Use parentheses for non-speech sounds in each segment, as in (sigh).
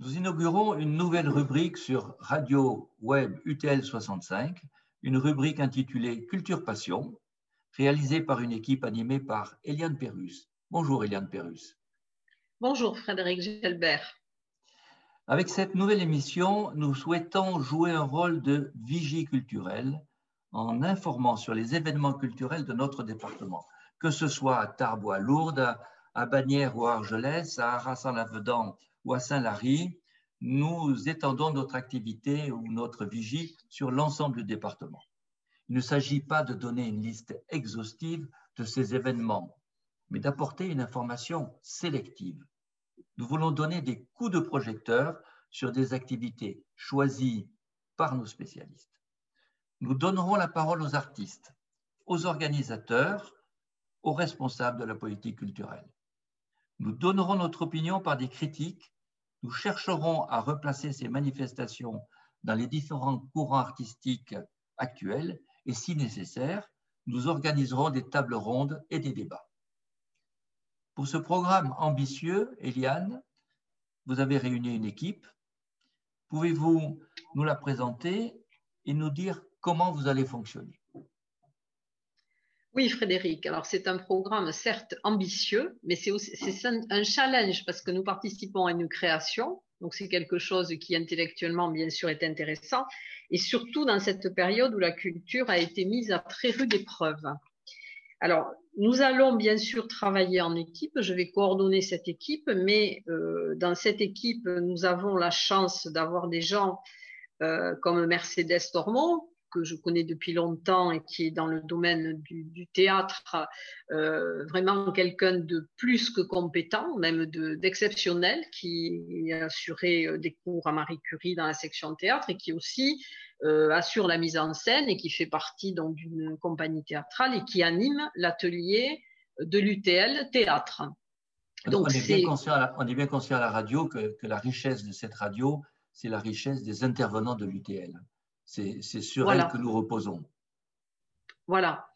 Nous inaugurons une nouvelle rubrique sur Radio Web UTL 65, une rubrique intitulée Culture Passion, réalisée par une équipe animée par Eliane Perrus. Bonjour Eliane Perrus. Bonjour Frédéric Gilbert. Avec cette nouvelle émission, nous souhaitons jouer un rôle de vigie culturelle en informant sur les événements culturels de notre département, que ce soit à Tarbes ou à Lourdes, à Bagnères ou à Argelès, à Arras-en-Lavedan ou à Saint-Lary, nous étendons notre activité ou notre vigie sur l'ensemble du département. Il ne s'agit pas de donner une liste exhaustive de ces événements, mais d'apporter une information sélective. Nous voulons donner des coups de projecteur sur des activités choisies par nos spécialistes. Nous donnerons la parole aux artistes, aux organisateurs, aux responsables de la politique culturelle. Nous donnerons notre opinion par des critiques nous chercherons à replacer ces manifestations dans les différents courants artistiques actuels et, si nécessaire, nous organiserons des tables rondes et des débats. Pour ce programme ambitieux, Eliane, vous avez réuni une équipe. Pouvez-vous nous la présenter et nous dire comment vous allez fonctionner? Oui, Frédéric. Alors, c'est un programme certes ambitieux, mais c'est un challenge parce que nous participons à une création. Donc, c'est quelque chose qui intellectuellement, bien sûr, est intéressant. Et surtout dans cette période où la culture a été mise à très rude épreuve. Alors, nous allons bien sûr travailler en équipe. Je vais coordonner cette équipe, mais euh, dans cette équipe, nous avons la chance d'avoir des gens euh, comme Mercedes Tormont, que je connais depuis longtemps et qui est dans le domaine du, théâtre, euh, vraiment quelqu'un de plus que compétent, même d'exceptionnel, qui a assuré euh, des cours à Marie Curie dans la section théâtre et qui aussi euh, assure la mise en scène et qui fait partie d'une compagnie théâtrale et qui anime l'atelier de l'UTL théâtre. Donc, on, est bien conscient à la, on est bien conscient à la radio que, que la richesse de cette radio, c'est la richesse des intervenants de l'UTL. C'est sur elle que nous reposons. Voilà.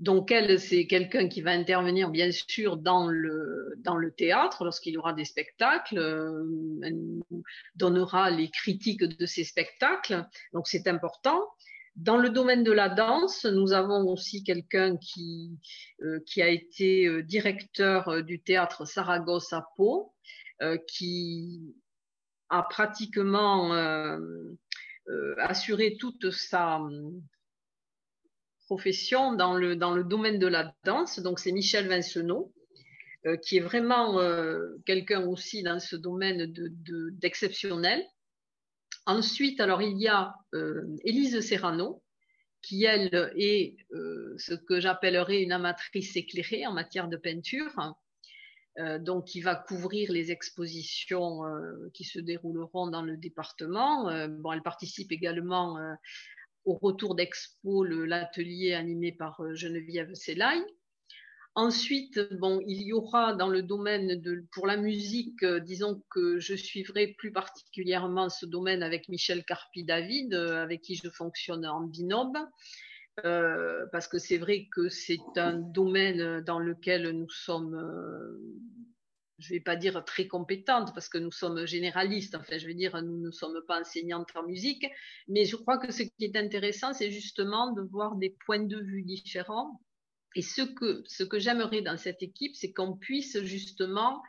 Donc, elle, c'est quelqu'un qui va intervenir, bien sûr, dans le, dans le théâtre lorsqu'il y aura des spectacles. Euh, elle nous donnera les critiques de ces spectacles. Donc, c'est important. Dans le domaine de la danse, nous avons aussi quelqu'un qui, euh, qui a été euh, directeur du théâtre Saragosse à Pau, qui a pratiquement euh, assurer toute sa hum, profession dans le, dans domaine de la danse. Donc, c'est Michel Vincenot, euh, qui est vraiment euh, quelqu'un aussi dans ce domaine d'exceptionnel. De, Ensuite, alors, il y a Élise Serrano, qui, elle, est ce que j'appellerais une amatrice éclairée en matière de peinture. Euh, donc qui va couvrir les expositions euh, qui se dérouleront dans le département. Euh, bon, elle participe également au retour d'expo, l'atelier animé par Geneviève Selaï. Ensuite, bon, il y aura dans le domaine de, pour la musique, disons que je suivrai plus particulièrement ce domaine avec Michel Carpi-David, avec qui je fonctionne en binôme. Euh, parce que c'est vrai que c'est un domaine dans lequel nous sommes, euh, je ne vais pas dire très compétentes, parce que nous sommes généralistes, enfin je vais dire, nous ne sommes pas enseignantes en musique, mais je crois que ce qui est intéressant, c'est justement de voir des points de vue différents. Et ce que, ce que j'aimerais dans cette équipe, c'est qu'on puisse justement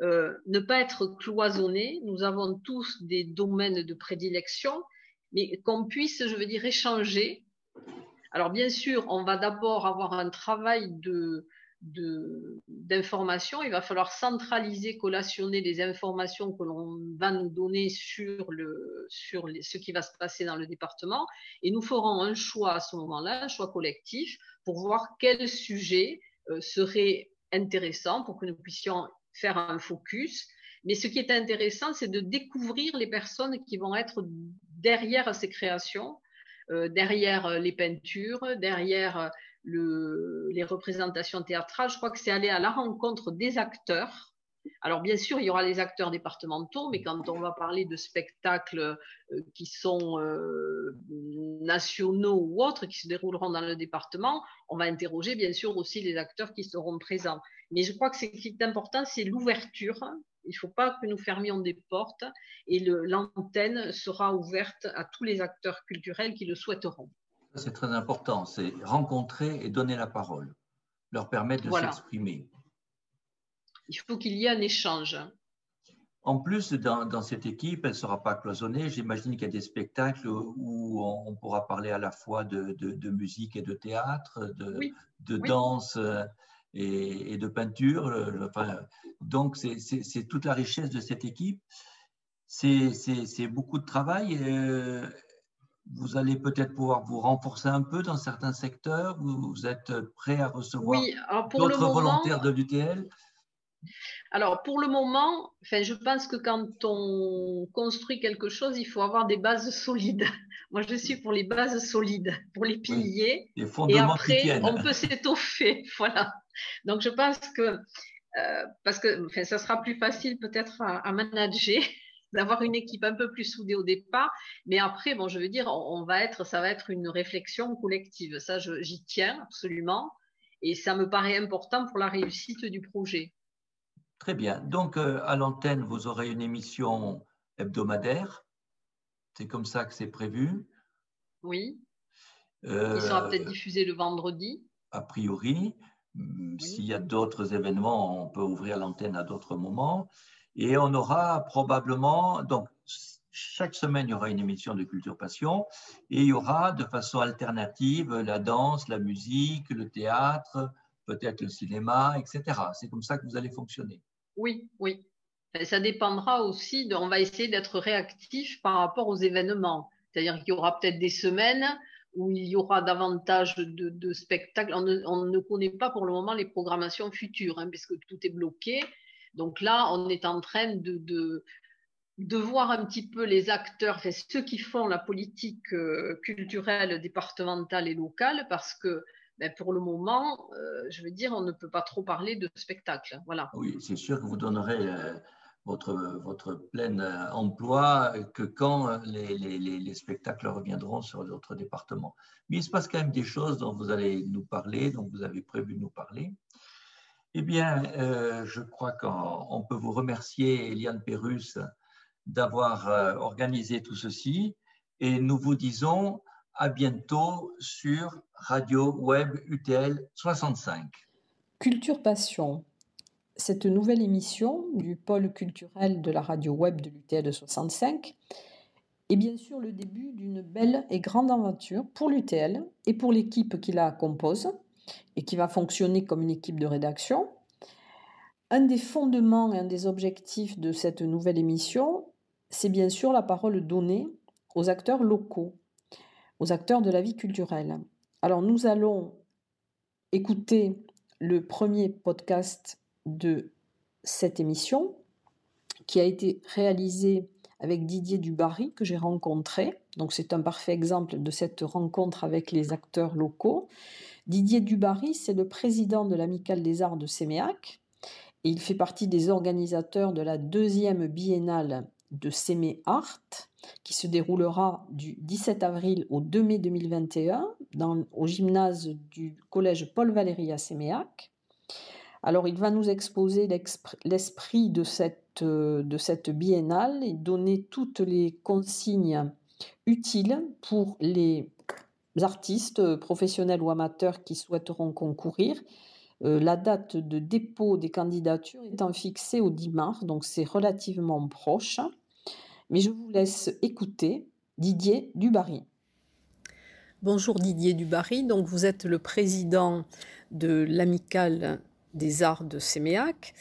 euh, ne pas être cloisonnés. Nous avons tous des domaines de prédilection, mais qu'on puisse, je veux dire, échanger alors bien sûr, on va d'abord avoir un travail de, d'information. Il va falloir centraliser, collationner les informations que l'on va nous donner sur, ce qui va se passer dans le département. Et nous ferons un choix à ce moment-là, un choix collectif, pour voir quel sujet euh, serait intéressant pour que nous puissions faire un focus. Mais ce qui est intéressant, c'est de découvrir les personnes qui vont être derrière ces créations derrière euh, les peintures, derrière euh, les représentations théâtrales. Je crois que c'est aller à la rencontre des acteurs. Alors bien sûr, il y aura les acteurs départementaux, mais quand on va parler de spectacles qui sont nationaux ou autres, qui se dérouleront dans le département, on va interroger bien sûr aussi les acteurs qui seront présents. Mais je crois que ce qui est important, c'est l'ouverture Il ne faut pas que nous fermions des portes et l'antenne sera ouverte à tous les acteurs culturels qui le souhaiteront. C'est très important, c'est rencontrer et donner la parole, leur permettre de s'exprimer. Il faut qu'il y ait un échange. En plus, dans, cette équipe, elle ne sera pas cloisonnée. J'imagine qu'il y a des spectacles où on pourra parler à la fois de, musique et de théâtre, de, danse et, de peinture. Donc, c'est toute la richesse de cette équipe. C'est beaucoup de travail. Euh, vous allez peut-être pouvoir vous renforcer un peu dans certains secteurs. Vous, êtes prêt à recevoir d'autres volontaires de l'UTL alors, pour le moment, enfin, je pense que quand on construit quelque chose, il faut avoir des bases solides. (laughs) Moi, je suis pour les bases solides, pour les piliers. et après, on peut s'étoffer. (laughs) Voilà. Donc, je pense que, euh, parce que enfin, ça sera plus facile peut-être à, manager (laughs) d'avoir une équipe un peu plus soudée au départ, mais après, bon, je veux dire, on, va être, ça va être une réflexion collective. Ça, j'y tiens absolument, et ça me paraît important pour la réussite du projet. Très bien. Donc, euh, à l'antenne, vous aurez une émission hebdomadaire. C'est comme ça que c'est prévu. Oui. Euh, Il sera peut-être diffusé le vendredi. A priori. S'il y a d'autres événements, on peut ouvrir l'antenne à d'autres moments. Et on aura probablement, donc, chaque semaine, il y aura une émission de Culture Passion et il y aura de façon alternative la danse, la musique, le théâtre, peut-être le cinéma, etc. C'est comme ça que vous allez fonctionner. Oui, oui. Ça dépendra aussi, on va essayer d'être réactif par rapport aux événements. C'est-à-dire qu'il y aura peut-être des semaines où il y aura davantage de, spectacles. On ne, connaît pas pour le moment les programmations futures, hein, puisque tout est bloqué. Donc là, on est en train de, de, voir un petit peu les acteurs, ceux qui font la politique euh, culturelle départementale et locale, parce que ben, pour le moment, euh, je veux dire, on ne peut pas trop parler de spectacle. Voilà. Oui, c'est sûr que vous donnerez euh, votre, votre plein euh, emploi que quand les, les, les, spectacles reviendront sur d'autres départements. Mais il se passe quand même des choses dont vous allez nous parler, dont vous avez prévu de nous parler. Eh bien, je crois qu'on peut vous remercier, Eliane Pérus, d'avoir organisé tout ceci. Et nous vous disons à bientôt sur Radio Web UTL 65. Culture Passion. Cette nouvelle émission du pôle culturel de la radio web de l'UTL 65 est bien sûr le début d'une belle et grande aventure pour l'UTL et pour l'équipe qui la compose et qui va fonctionner comme une équipe de rédaction. Un des fondements et un des objectifs de cette nouvelle émission, c'est bien sûr la parole donnée aux acteurs locaux acteurs de la vie culturelle. Alors nous allons écouter le premier podcast de cette émission qui a été réalisé avec Didier Dubarry que j'ai rencontré. Donc c'est un parfait exemple de cette rencontre avec les acteurs locaux. Didier Dubarry, c'est le président de l'Amicale des Arts de Séméac et il fait partie des organisateurs de la deuxième biennale de Sémé Art qui se déroulera du 17 avril au 2 mai 2021 dans, au gymnase du collège Paul Valéry à Séméac. Alors il va nous exposer l'esprit de cette, de cette biennale et donner toutes les consignes utiles pour les artistes professionnels ou amateurs qui souhaiteront concourir. Euh, la date de dépôt des candidatures étant fixée au 10 mars, donc c'est relativement proche. Mais je vous laisse écouter Didier Dubarry. Bonjour Didier Dubarry, donc vous êtes le président de l'Amicale des Arts de Séméac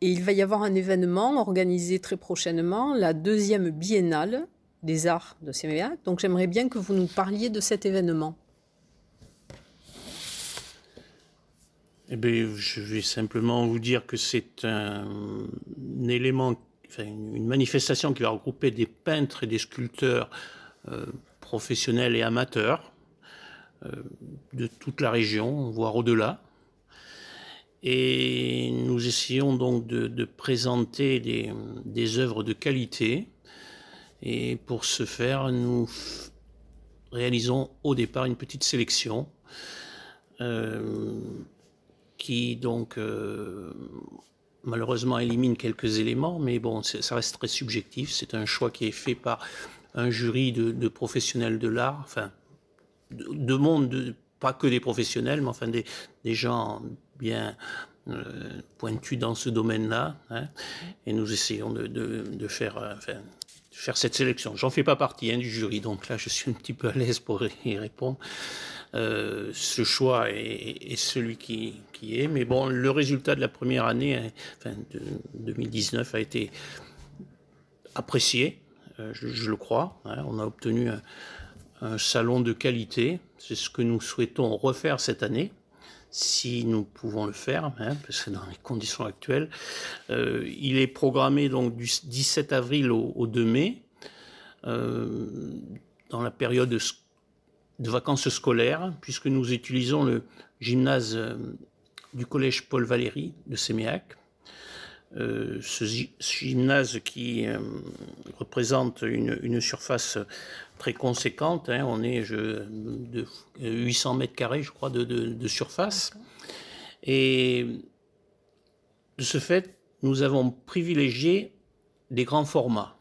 et il va y avoir un événement organisé très prochainement, la deuxième biennale des Arts de Séméac. Donc j'aimerais bien que vous nous parliez de cet événement. Eh bien, je vais simplement vous dire que c'est un élément une manifestation qui va regrouper des peintres et des sculpteurs euh, professionnels et amateurs euh, de toute la région, voire au-delà. Et nous essayons donc de, présenter des, œuvres de qualité. Et pour ce faire, nous réalisons au départ une petite sélection euh, qui donc malheureusement élimine quelques éléments, mais bon, ça reste très subjectif. C'est un choix qui est fait par un jury de, professionnels de l'art, enfin, de, monde, pas que des professionnels, mais enfin des, gens bien euh, pointus dans ce domaine-là. Hein. et nous essayons de, faire, euh, faire cette sélection. J'en fais pas partie hein, du jury, donc là je suis un petit peu à l'aise pour y répondre. Euh, ce choix est, celui qui, est. Mais bon, le résultat de la première année, hein, enfin, de 2019, a été apprécié, euh, je, le crois. Hein. on a obtenu un, salon de qualité. C'est ce que nous souhaitons refaire cette année si nous pouvons le faire, hein, parce que dans les conditions actuelles. Euh, il est programmé donc du 17 avril au, 2 mai, dans la période de vacances scolaires, puisque nous utilisons le gymnase euh, du collège Paul Valéry de Séméac. Euh, ce gymnase qui euh, représente une, surface très conséquente, hein, on est de 800 mètres carrés, je crois, de surface. Et de ce fait, nous avons privilégié des grands formats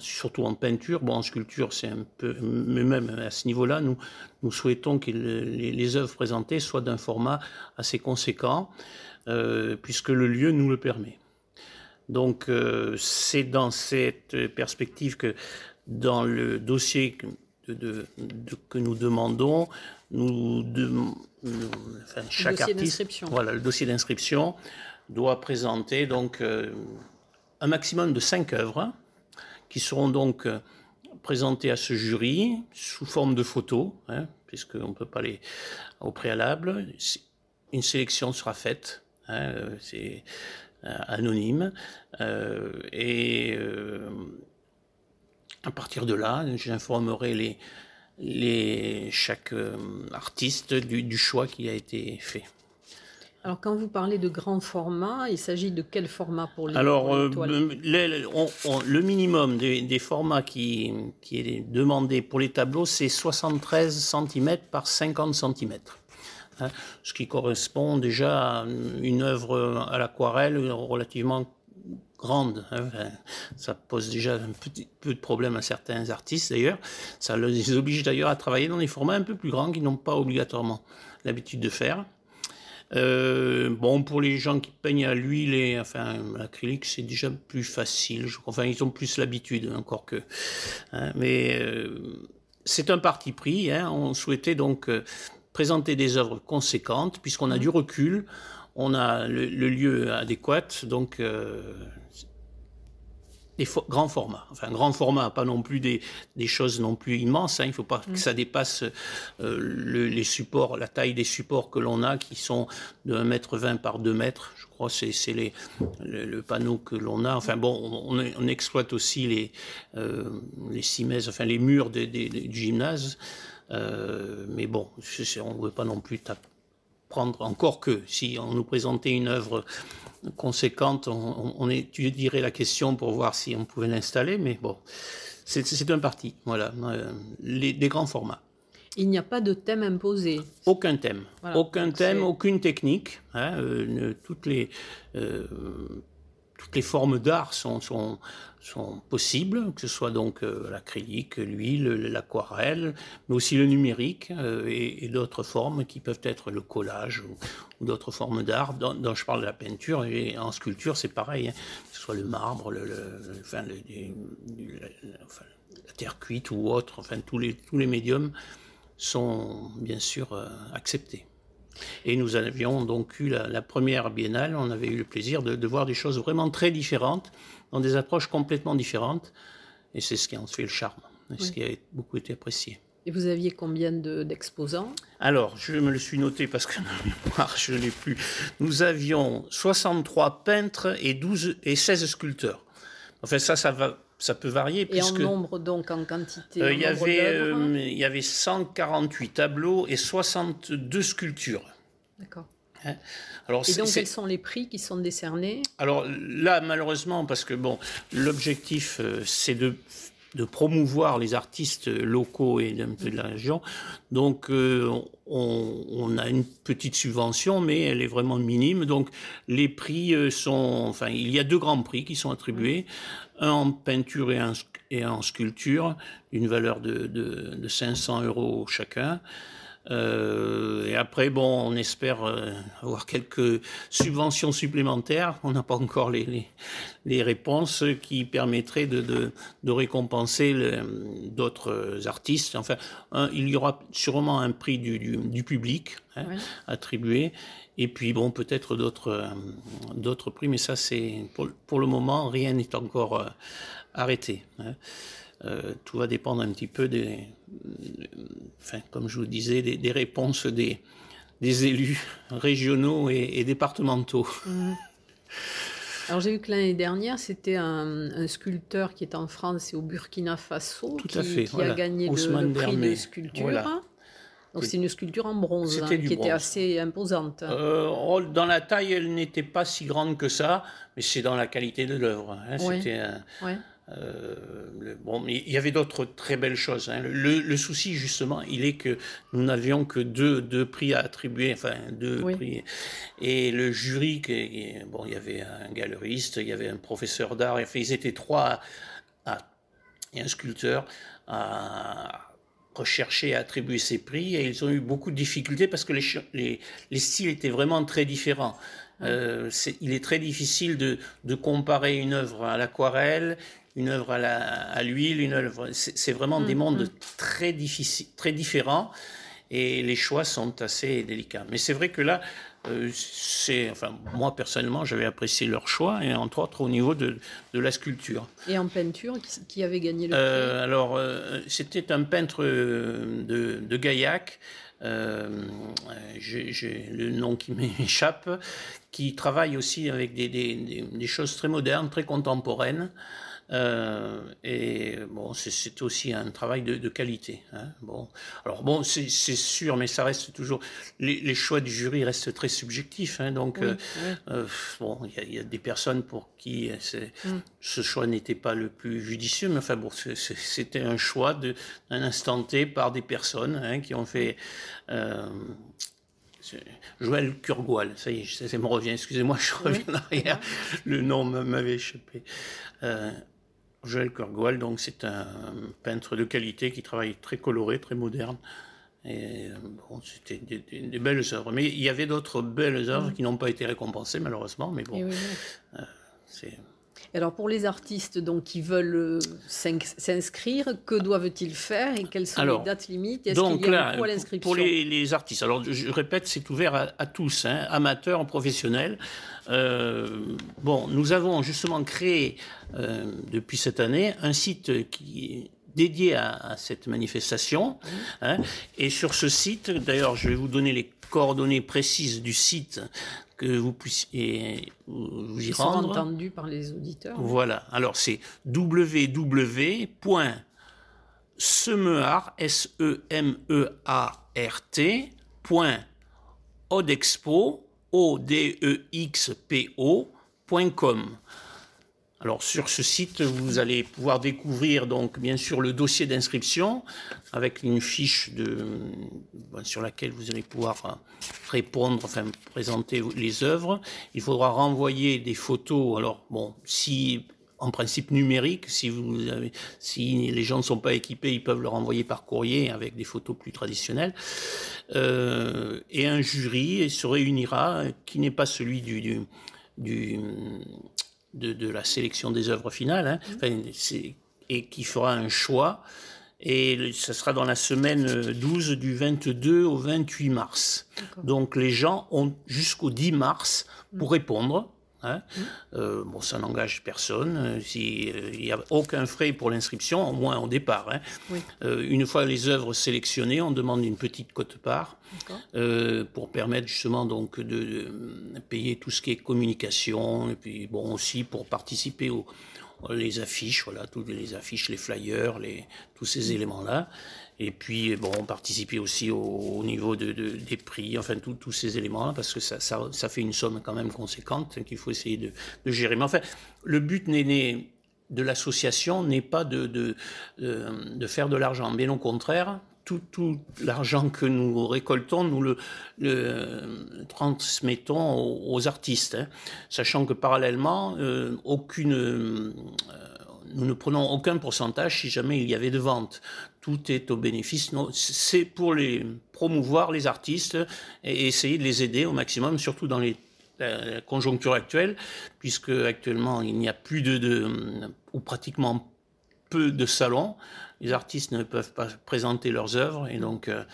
surtout en peinture, bon, en sculpture, c'est un peu, mais même à ce niveau-là, nous, nous souhaitons que les, œuvres présentées soient d'un format assez conséquent, euh, puisque le lieu nous le permet. Donc, euh, c'est dans cette perspective que, dans le dossier que, que nous demandons, nous, de, chaque artiste, voilà, le dossier d'inscription doit présenter donc euh, un maximum de cinq œuvres qui seront donc euh, présentés à ce jury sous forme de photos, hein, puisqu'on ne peut pas les au préalable. Une sélection sera faite, hein, euh, c'est euh, anonyme, et à partir de là, j'informerai les, les, chaque artiste du choix qui a été fait. Alors, quand vous parlez de grand format, il s'agit de quel format pour les Alors, euh, le minimum des, formats qui, qui, est demandé pour les tableaux, c'est 73 cm par 50 cm. Hein, ce qui correspond déjà à une œuvre à l'aquarelle relativement grande. Hein, ça pose déjà un petit peu de problème à certains artistes d'ailleurs. Ça les oblige d'ailleurs à travailler dans des formats un peu plus grands qu'ils n'ont pas obligatoirement l'habitude de faire. Euh, bon, pour les gens qui peignent à l'huile et enfin l'acrylique, c'est déjà plus facile. Enfin, ils ont plus l'habitude, encore que. Hein, mais euh, c'est un parti pris. Hein. On souhaitait donc euh, présenter des œuvres conséquentes, puisqu'on a du recul, on a le, lieu adéquat, donc des grands formats. Enfin, grand format, pas non plus des, des choses non plus immenses. Hein. Il ne faut pas que mm. ça dépasse euh, les supports, la taille des supports que l'on a, qui sont de 1 m 20 par 2 mètres. Je crois que c'est les, le, panneau que l'on a. Enfin bon, on, on exploite aussi les, euh, les cimaises, enfin les murs du gymnase. Euh, mais bon, on ne veut pas non plus prendre, encore que si on nous présentait une œuvre conséquente, on, on, étudierait la question pour voir si on pouvait l'installer, mais bon, c'est un parti, voilà, euh, les, des grands formats. Il n'y a pas de thème imposé. Aucun thème, aucun thème, aucune technique. Hein, euh, toutes les euh, les formes d'art sont, possibles, que ce soit donc euh, l'acrylique, l'huile, l'aquarelle, mais aussi le numérique euh, et, d'autres formes qui peuvent être le collage ou, d'autres formes d'art. Dont, je parle de la peinture et en sculpture, c'est pareil, hein, que ce soit le marbre, la terre cuite ou autre, enfin tous les, tous les médiums sont bien sûr euh, acceptés. Et nous avions donc eu la, première biennale, on avait eu le plaisir de, voir des choses vraiment très différentes, dans des approches complètement différentes. Et c'est ce qui en fait le charme, et ce qui a beaucoup été apprécié. Et vous aviez combien d'exposants? Alors, je me le suis noté parce que (laughs) je ne l'ai plus. Nous avions 63 peintres et, 12, et 16 sculpteurs. Enfin, ça, ça, va, ça peut varier. Et en nombre, donc, en quantité euh, il, y avait, euh, il y avait 148 tableaux et 62 sculptures. D'accord. Hein? Alors, et donc, quels sont les prix qui sont décernés? Alors là, malheureusement, parce que bon, l'objectif, euh, c'est de de promouvoir les artistes locaux et d'un peu de la région. Donc, euh, on, a une petite subvention, mais elle est vraiment minime. Donc, les prix euh, sont, enfin, il y a deux grands prix qui sont attribués, un en peinture et, et en sculpture, d'une valeur de 500 euros chacun. Euh, et après, bon, on espère euh, avoir quelques subventions supplémentaires. On n'a pas encore les, les, les, réponses qui permettraient de, de, de récompenser d'autres artistes. Enfin, il y aura sûrement un prix du, du, du public hein, attribué. Et puis, bon, peut-être d'autres euh, d'autres prix, mais ça, c'est pour, pour, le moment, rien n'est encore euh, arrêté. Hein. Euh, tout va dépendre un petit peu des, enfin, comme je vous disais, des, des réponses des, des, élus régionaux et, et départementaux. Mmh. (laughs) Alors j'ai vu que l'année dernière, c'était un, un, sculpteur qui est en France et au Burkina Faso Tout qui, à fait, qui voilà. a gagné le, le prix de sculpture. Voilà. Donc c'est une sculpture en bronze hein, qui était assez imposante. Euh, oh, dans la taille, elle n'était pas si grande que ça, mais c'est dans la qualité de l'œuvre. hein. Ouais. C'était un- Ouais. Euh, le- bon, mais il y avait d'autres très belles choses. hein. Le, le souci, justement, il est que nous n'avions que deux, deux prix à attribuer, enfin deux Oui. prix. Et le jury, qui- bon, il y avait un galeriste, il y avait un professeur d'art, enfin, ils étaient trois à- et un sculpteur à rechercher à attribuer ces prix et ils ont eu beaucoup de difficultés parce que les, ch- les, les styles étaient vraiment très différents. Euh, il est très difficile de, de comparer une œuvre à l'aquarelle, une œuvre à l'huile, une œuvre. C'est vraiment des Mm, mondes mm. très difficiles, très différents, et les choix sont assez délicats. Mais c'est vrai que là, euh, c'est, enfin, moi personnellement, j'avais apprécié leur choix, et entre autres au niveau de, de la sculpture. Et en peinture, qui, qui avait gagné le Euh, alors, euh, c'était un peintre de, de Gaillac, j'ai le nom qui (laughs) m'échappe, qui travaille aussi avec des, des- des- des choses très modernes, très contemporaines. Euh, et bon, c'est- aussi un travail de, de qualité. hein. Bon, alors bon, c'est sûr, mais ça reste toujours. Les, les choix du jury restent très subjectifs. hein, donc, Oui, euh, oui. euh, bon, il y, a- il y a des personnes pour qui Mm. ce choix n'était pas le plus judicieux, mais enfin bon, c'était un choix de- d'un instant T par des personnes hein, qui ont fait. Joël Kurgoal, ça y est, ça, me revient, excusez-moi, je reviens en arrière, le nom m'avait échappé. Euh, Joël Kurgoal, donc c'est un peintre de qualité qui travaille très coloré, très moderne. Et bon, c'était des, des- des belles œuvres. Mais il y avait d'autres belles œuvres qui n'ont pas été récompensées, malheureusement. Mais bon, oui, oui. c'est. Alors pour les artistes donc, qui veulent euh, s'in- s'inscrire, que doivent-ils faire et quelles sont Alors, les dates limites? Est-ce qu'il y a un là, coût à pour- l'inscription? pour les, les artistes, alors je, répète, c'est ouvert à, à tous, hein, amateurs, professionnels. Euh, bon, nous avons justement créé euh, depuis cette année un site qui est dédié à, à cette manifestation. hein, et sur ce site, d'ailleurs, je vais vous donner les coordonnées précises du site que vous puissiez vous y rendre. entendus par les auditeurs. Voilà. Alors c'est www.semeart, S-E-M-E-A-R-T, point odexpo, O-D-E-X-P-O, point com. Alors sur ce site, vous allez pouvoir découvrir donc bien sûr le dossier d'inscription avec une fiche ben, sur laquelle vous allez pouvoir répondre, enfin présenter les œuvres. Il faudra renvoyer des photos. Alors bon, si en principe numérique, si les gens ne sont pas équipés, ils peuvent le renvoyer par courrier avec des photos plus traditionnelles. Euh, et un jury se réunira qui n'est pas celui du de, de, la sélection des œuvres finales, hein, enfin, et qui fera un choix. Et ça sera dans la semaine 12 du 22 au 28 mars. Donc les gens ont jusqu'au 10 mars pour répondre. Hein. Mmh. Euh, bon, ça n'engage personne. Il n'y a aucun frais pour l'inscription, au moins au départ. Hein. Oui. Euh, une fois les œuvres sélectionnées, on demande une petite cote-part euh, pour permettre justement donc de, de, payer tout ce qui est communication et puis bon aussi pour participer aux les affiches, voilà, toutes les affiches, les flyers, les, tous ces éléments-là. Et puis, bon, participer aussi au, au niveau de, de, des prix, enfin, tous ces éléments-là, parce que ça, ça, ça, fait une somme quand même conséquente qu'il faut essayer de, gérer. Mais enfin, le but n'est de l'association n'est pas de, de, faire de l'argent, mais au contraire, tout, tout l'argent que nous récoltons, nous le, le transmettons aux, artistes, hein. sachant que parallèlement, euh, aucune, euh, nous ne prenons aucun pourcentage si jamais il y avait de ventes. Tout est au bénéfice. C'est pour les promouvoir les artistes et essayer de les aider au maximum, surtout dans les la conjoncture actuelle, puisque actuellement il n'y a plus de, de, ou pratiquement peu de salons, les artistes ne peuvent pas présenter leurs œuvres et donc euh,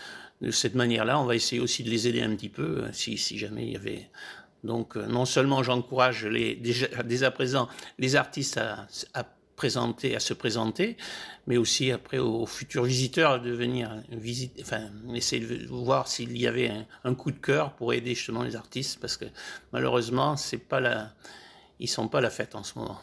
de cette manière-là, on va essayer aussi de les aider un petit peu euh, si, si jamais il y avait. Donc euh, non seulement j'encourage les, déjà, dès à présent les artistes à, à présenter, à se présenter, mais aussi après aux futurs visiteurs de venir visiter, enfin, essayer de voir s'il y avait un, coup de cœur pour aider justement les artistes, parce que malheureusement, c'est pas la, ils sont pas la fête en ce moment.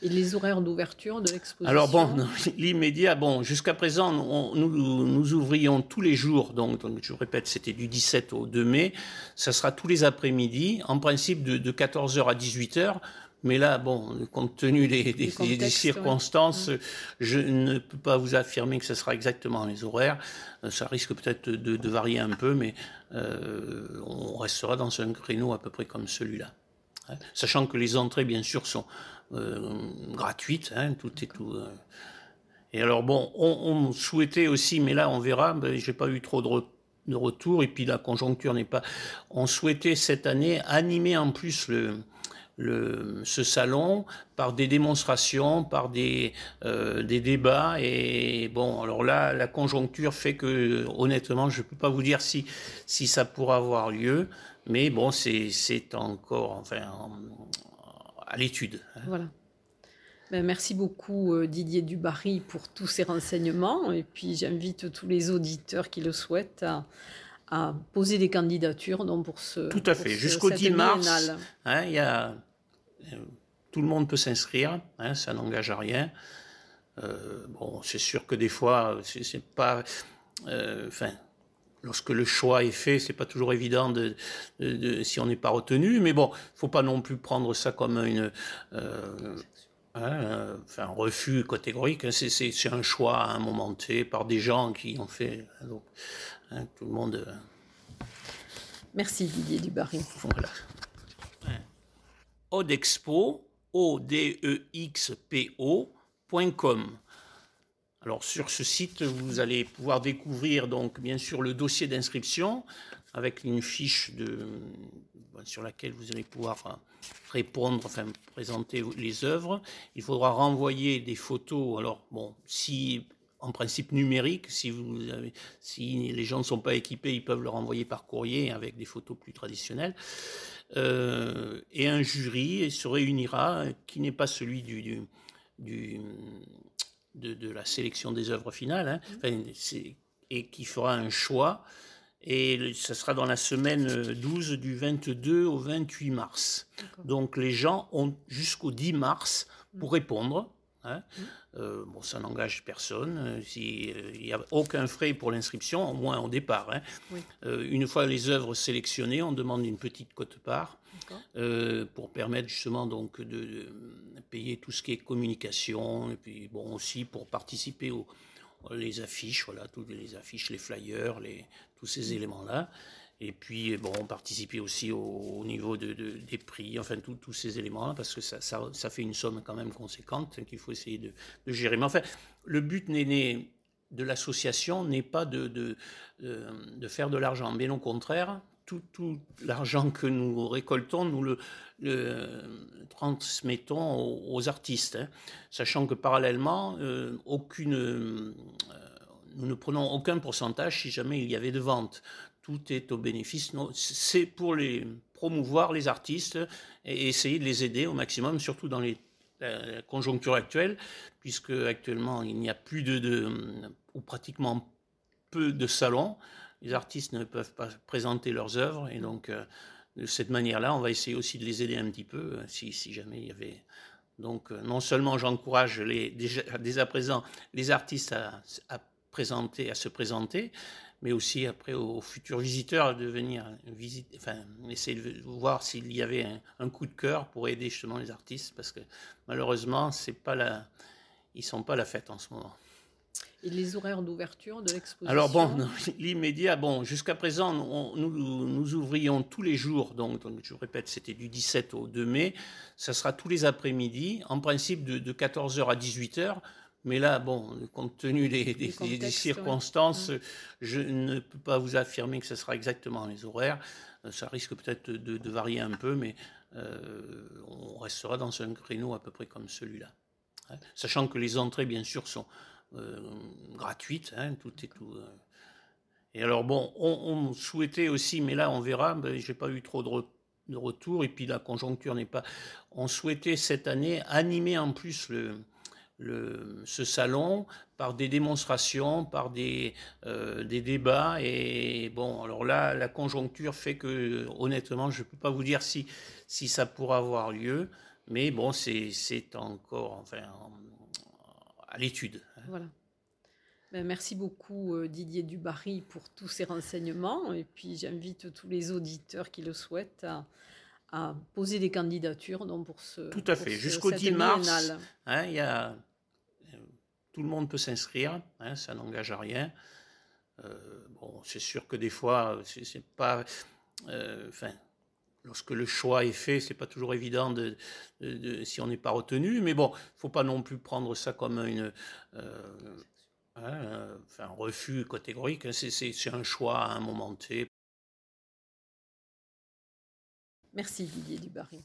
Et les horaires d'ouverture de l'exposition? Alors bon, (laughs) l'immédiat, bon, jusqu'à présent, nous, nous, ouvrions tous les jours, donc, je répète, c'était du 17 au 2 mai, ça sera tous les après-midi, en principe de, de 14h à 18h, mais là, bon, compte tenu des, circonstances, je ne peux pas vous affirmer que ce sera exactement les horaires. Euh, ça risque peut-être de, varier un peu, mais euh, on restera dans un créneau à peu près comme celui-là. Hein. Sachant que les entrées, bien sûr, sont euh, gratuites. Hein, tout est tout. Et alors, bon, on, souhaitait aussi, mais là, on verra, ben, j'ai pas eu trop de, de retour, et puis la conjoncture n'est pas. On souhaitait cette année animer en plus le le, ce salon par des démonstrations, par des, euh, des débats. Et bon, alors là, la conjoncture fait que, honnêtement, je ne peux pas vous dire si, si ça pourra avoir lieu, mais bon, c'est encore enfin, à l'étude. Hein. Voilà. Ben, merci beaucoup euh, Didier Dubarry pour tous ces renseignements. Et puis j'invite tous les auditeurs qui le souhaitent à, à poser des candidatures donc pour ce. Tout à fait. Jusqu'au 10 mars, hein, il y a tout le monde peut s'inscrire, hein, ça n'engage à rien. Euh, bon, c'est sûr que des fois, c'est pas. Euh, enfin, lorsque le choix est fait, c'est pas toujours évident de, si on n'est pas retenu. Mais bon, faut pas non plus prendre ça comme une. Hein, enfin, un refus catégorique, hein. c'est un choix à un moment T par des gens qui ont fait. Donc, tout le monde. Merci Didier Dubarry. Voilà odexpo, o d e x p ocom Alors sur ce site, vous allez pouvoir découvrir donc bien sûr le dossier d'inscription avec une fiche de, sur laquelle vous allez pouvoir répondre, enfin présenter les œuvres. Il faudra renvoyer des photos. Alors bon, si en principe numérique, si, si les gens ne sont pas équipés, ils peuvent le renvoyer par courrier avec des photos plus traditionnelles. Euh, et un jury se réunira qui n'est pas celui du, du, de, la sélection des œuvres finales, hein, mmh. et qui fera un choix. Et ça sera dans la semaine 12 du 22 au 28 mars. Donc les gens ont jusqu'au 10 mars pour mmh. répondre. Hein. Mmh. Euh, bon, ça n'engage personne. Euh, il n'y a aucun frais pour l'inscription, au moins au départ. Hein. Euh, une fois les œuvres sélectionnées, on demande une petite cote-part pour permettre justement donc de, payer tout ce qui est communication et puis bon aussi pour participer aux les affiches, voilà, toutes les affiches, les flyers, les, tous ces éléments-là. Et puis, bon, participer aussi au, niveau de, des prix, enfin, tous ces éléments-là, parce que ça, ça, fait une somme quand même conséquente qu'il faut essayer de, gérer. Mais enfin, le but n'est de l'association n'est pas de, faire de l'argent, mais au contraire, tout, l'argent que nous récoltons, nous le, transmettons aux, artistes, hein. sachant que parallèlement, euh, aucune, euh, nous ne prenons aucun pourcentage si jamais il y avait de ventes tout est au bénéfice. C'est pour promouvoir les artistes et essayer de les aider au maximum, surtout dans la conjoncture actuelle, puisque actuellement il n'y a plus de, ou pratiquement peu de salons. Les artistes ne peuvent pas présenter leurs œuvres et donc euh, de cette manière-là, on va essayer aussi de les aider un petit peu si, si jamais il y avait. Donc euh, non seulement j'encourage déjà, dès à présent les artistes à présenter, à se présenter, mais aussi après aux futurs visiteurs de venir visiter, enfin, essayer de voir s'il y avait un, coup de cœur pour aider justement les artistes, parce que malheureusement, c'est pas la, ils sont pas la fête en ce moment. Et les horaires d'ouverture de l'exposition Alors bon, (laughs) l'immédiat, bon, jusqu'à présent, nous, nous, ouvrions tous les jours, donc, je répète, c'était du 17 au 2 mai, ça sera tous les après-midi, en principe de, 14h à 18h, mais là, bon, compte tenu des, circonstances, je ne peux pas vous affirmer que ce sera exactement les horaires. Ça risque peut-être de, varier un peu, mais euh, on restera dans un créneau à peu près comme celui-là. Hein. Sachant que les entrées, bien sûr, sont euh, gratuites, hein, tout est tout. Euh. Et alors, bon, on, souhaitait aussi, mais là, on verra, ben, j'ai pas eu trop de, de retours, et puis la conjoncture n'est pas. On souhaitait cette année animer en plus le, ce salon par des démonstrations, par des, euh, des débats. Et bon, alors là, la conjoncture fait que, honnêtement, je ne peux pas vous dire si, si ça pourra avoir lieu. Mais bon, c'est encore enfin, à l'étude. Hein. Voilà. Ben, merci beaucoup euh, Didier Dubarry pour tous ces renseignements. Et puis j'invite tous les auditeurs qui le souhaitent à, à poser des candidatures donc pour ce. Tout à fait. Jusqu'au 10 mars, hein, il y a, euh, tout le monde peut s'inscrire. Hein, ça n'engage à rien. Euh, bon, c'est sûr que des fois, c'est pas. Enfin, lorsque le choix est fait, c'est pas toujours évident de, si on n'est pas retenu. Mais bon, faut pas non plus prendre ça comme une, euh, hein, un refus catégorique. Hein. C'est un choix à un moment T. Merci Didier Dubarry.